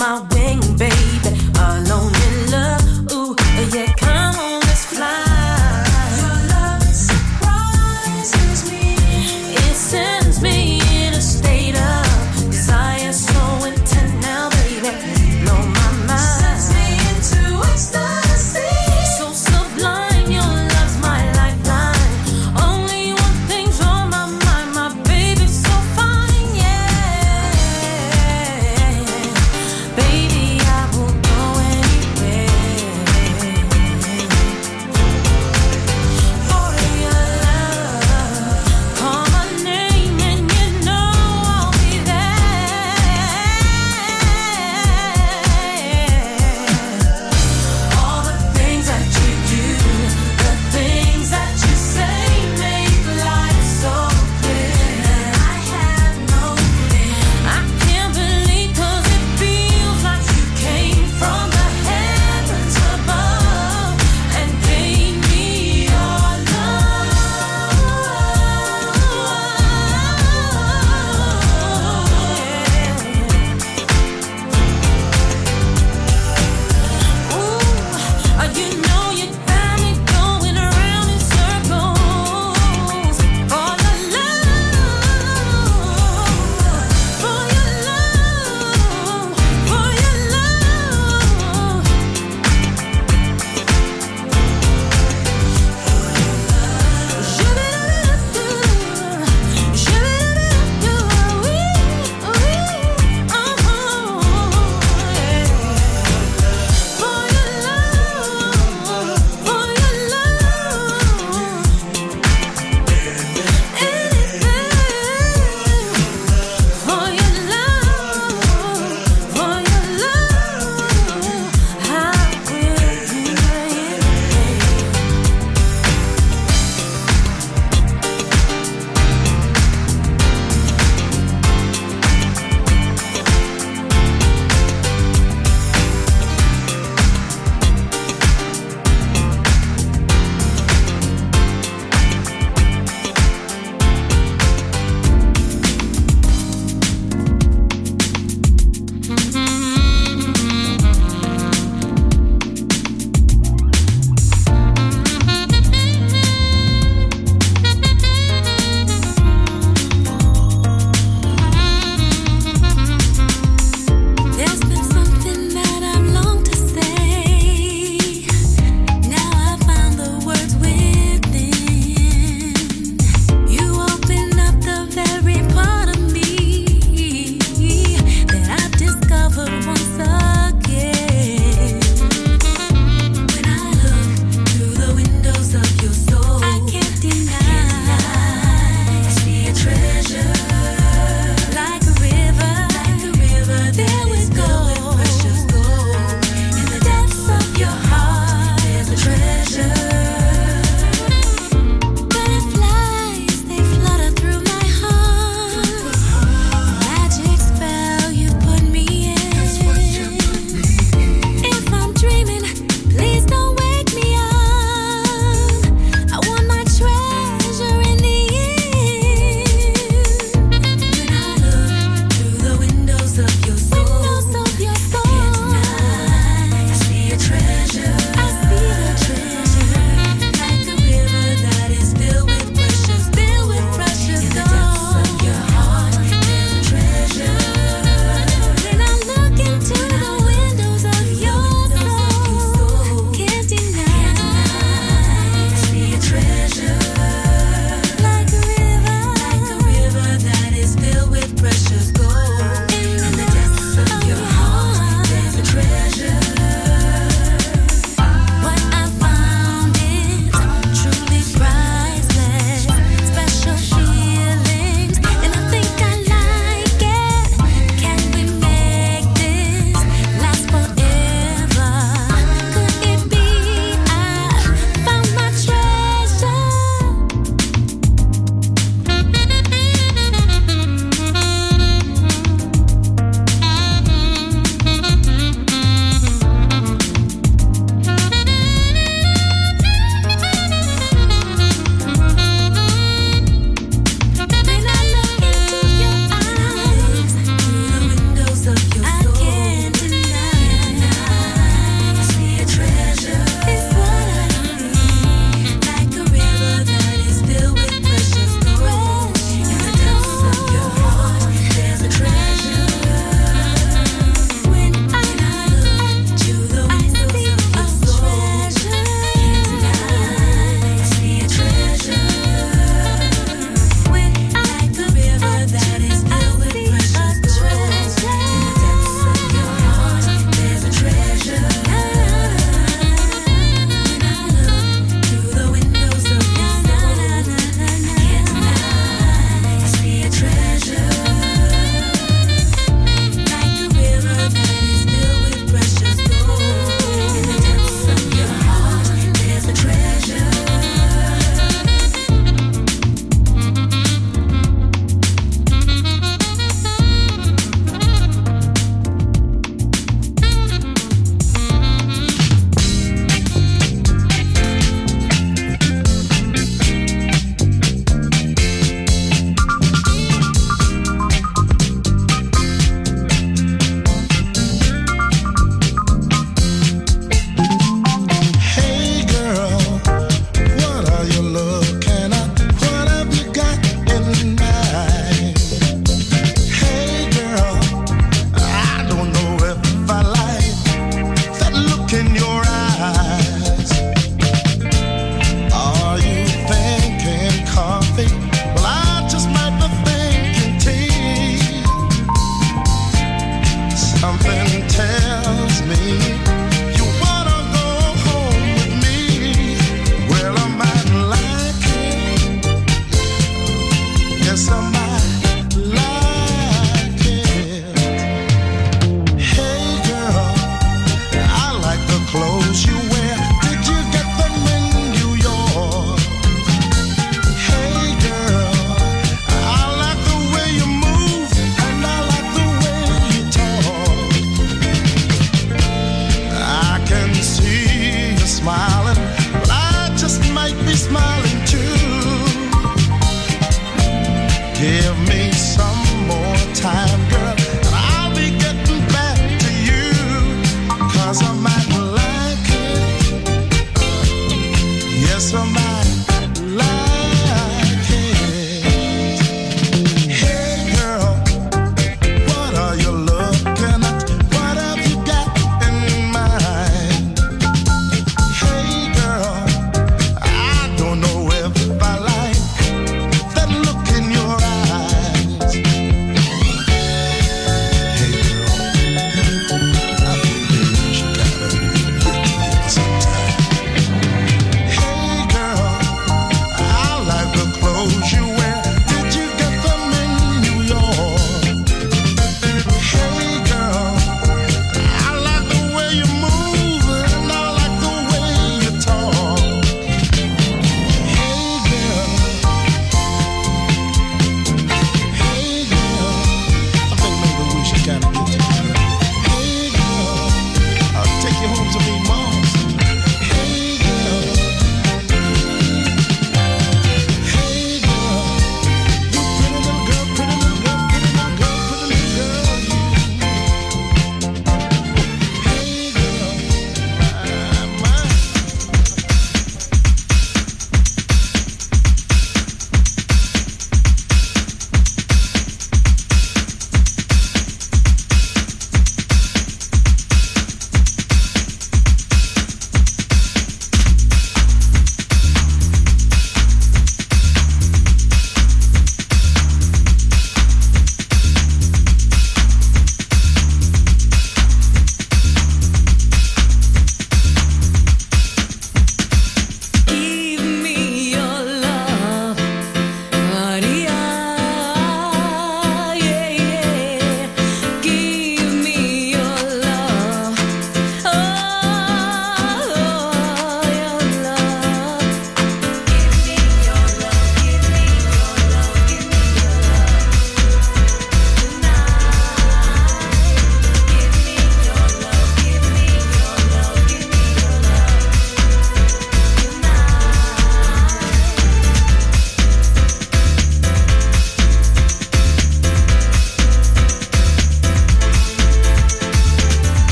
my way.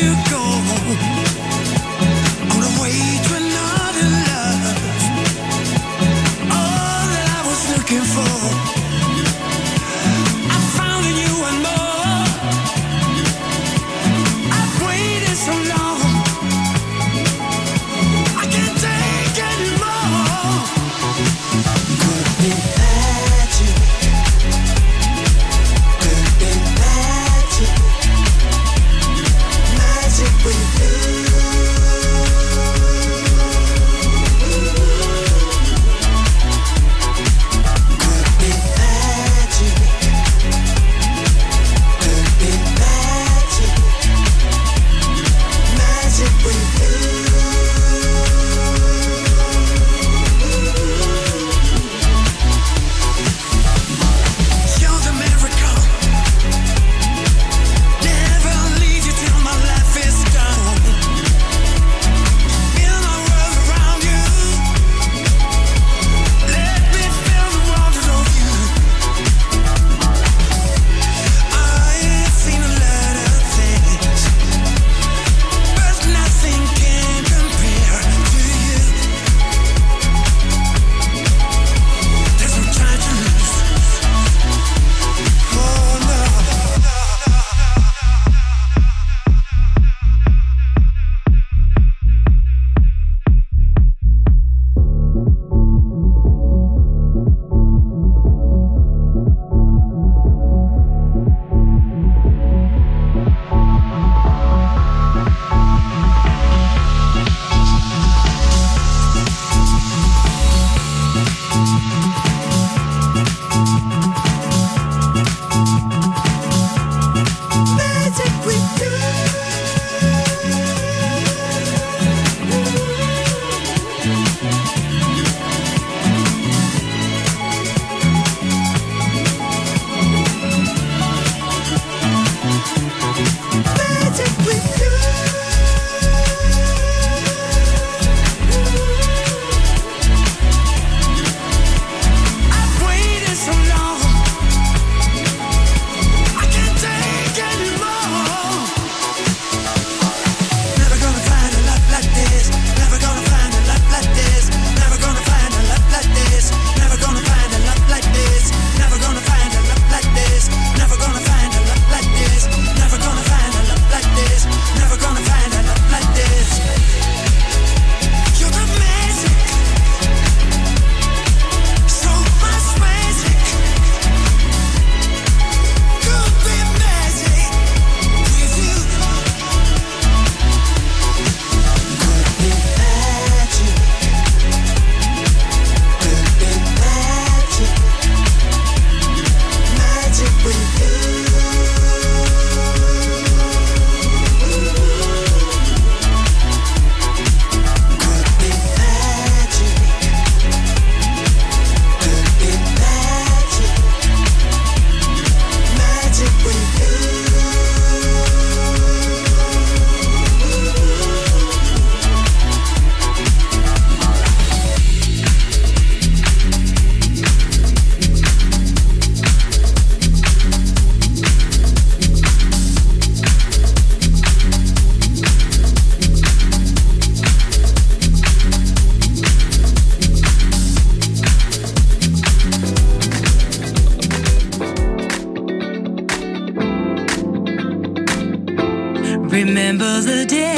you go? remember the day.